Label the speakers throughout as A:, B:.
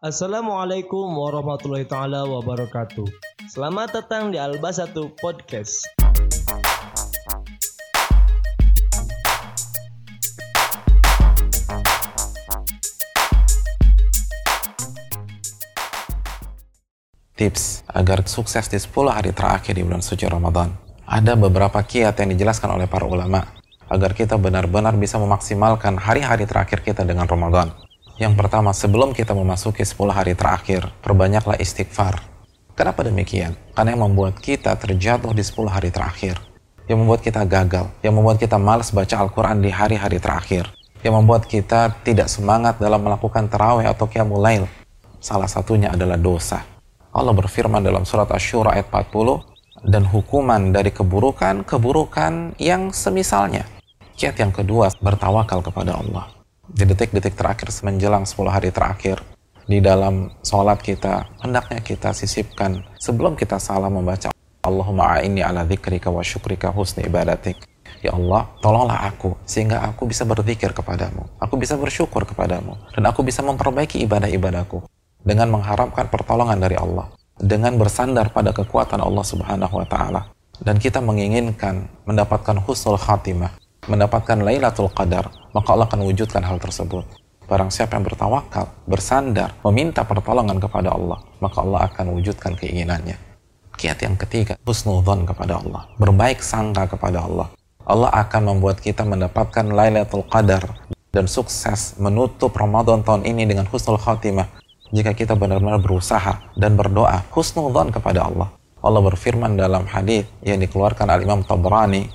A: Assalamualaikum warahmatullahi taala wabarakatuh. Selamat datang di Alba Satu Podcast.
B: Tips agar sukses di 10 hari terakhir di bulan suci Ramadan. Ada beberapa kiat yang dijelaskan oleh para ulama agar kita benar-benar bisa memaksimalkan hari-hari terakhir kita dengan Ramadan. Yang pertama, sebelum kita memasuki 10 hari terakhir, perbanyaklah istighfar. Kenapa demikian? Karena yang membuat kita terjatuh di 10 hari terakhir. Yang membuat kita gagal. Yang membuat kita malas baca Al-Quran di hari-hari terakhir. Yang membuat kita tidak semangat dalam melakukan terawih atau qiyamul lail. Salah satunya adalah dosa. Allah berfirman dalam surat Ash-Shura ayat 40, dan hukuman dari keburukan, keburukan yang semisalnya. Kiat yang kedua, bertawakal kepada Allah. Di detik-detik terakhir menjelang 10 hari terakhir, di dalam sholat kita, hendaknya kita sisipkan sebelum kita salah membaca Allahumma a'inni ala dzikrika wa syukrika husni ibadatik. Ya Allah, tolonglah aku sehingga aku bisa berzikir kepadamu. Aku bisa bersyukur kepadamu. Dan aku bisa memperbaiki ibadah-ibadahku dengan mengharapkan pertolongan dari Allah, dengan bersandar pada kekuatan Allah Subhanahu wa taala dan kita menginginkan mendapatkan husnul khatimah, mendapatkan Lailatul Qadar, maka Allah akan wujudkan hal tersebut. Barang siapa yang bertawakal, bersandar, meminta pertolongan kepada Allah, maka Allah akan wujudkan keinginannya. Kiat yang ketiga, husnudzon kepada Allah. Berbaik sangka kepada Allah. Allah akan membuat kita mendapatkan Lailatul Qadar dan sukses menutup Ramadan tahun ini dengan husnul khatimah jika kita benar-benar berusaha dan berdoa husnudzon kepada Allah. Allah berfirman dalam hadis yang dikeluarkan al Imam Tabrani,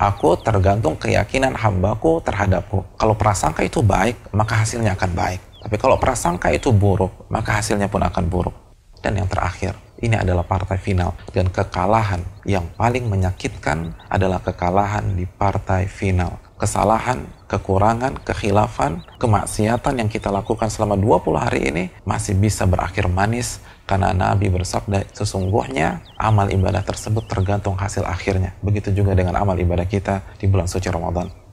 B: Aku tergantung keyakinan hambaku terhadapku. Kalau prasangka itu baik, maka hasilnya akan baik. Tapi kalau prasangka itu buruk, maka hasilnya pun akan buruk. Dan yang terakhir, ini adalah partai final. Dan kekalahan yang paling menyakitkan adalah kekalahan di partai final kesalahan, kekurangan, kekhilafan, kemaksiatan yang kita lakukan selama 20 hari ini masih bisa berakhir manis karena Nabi bersabda sesungguhnya amal ibadah tersebut tergantung hasil akhirnya. Begitu juga dengan amal ibadah kita di bulan suci Ramadan.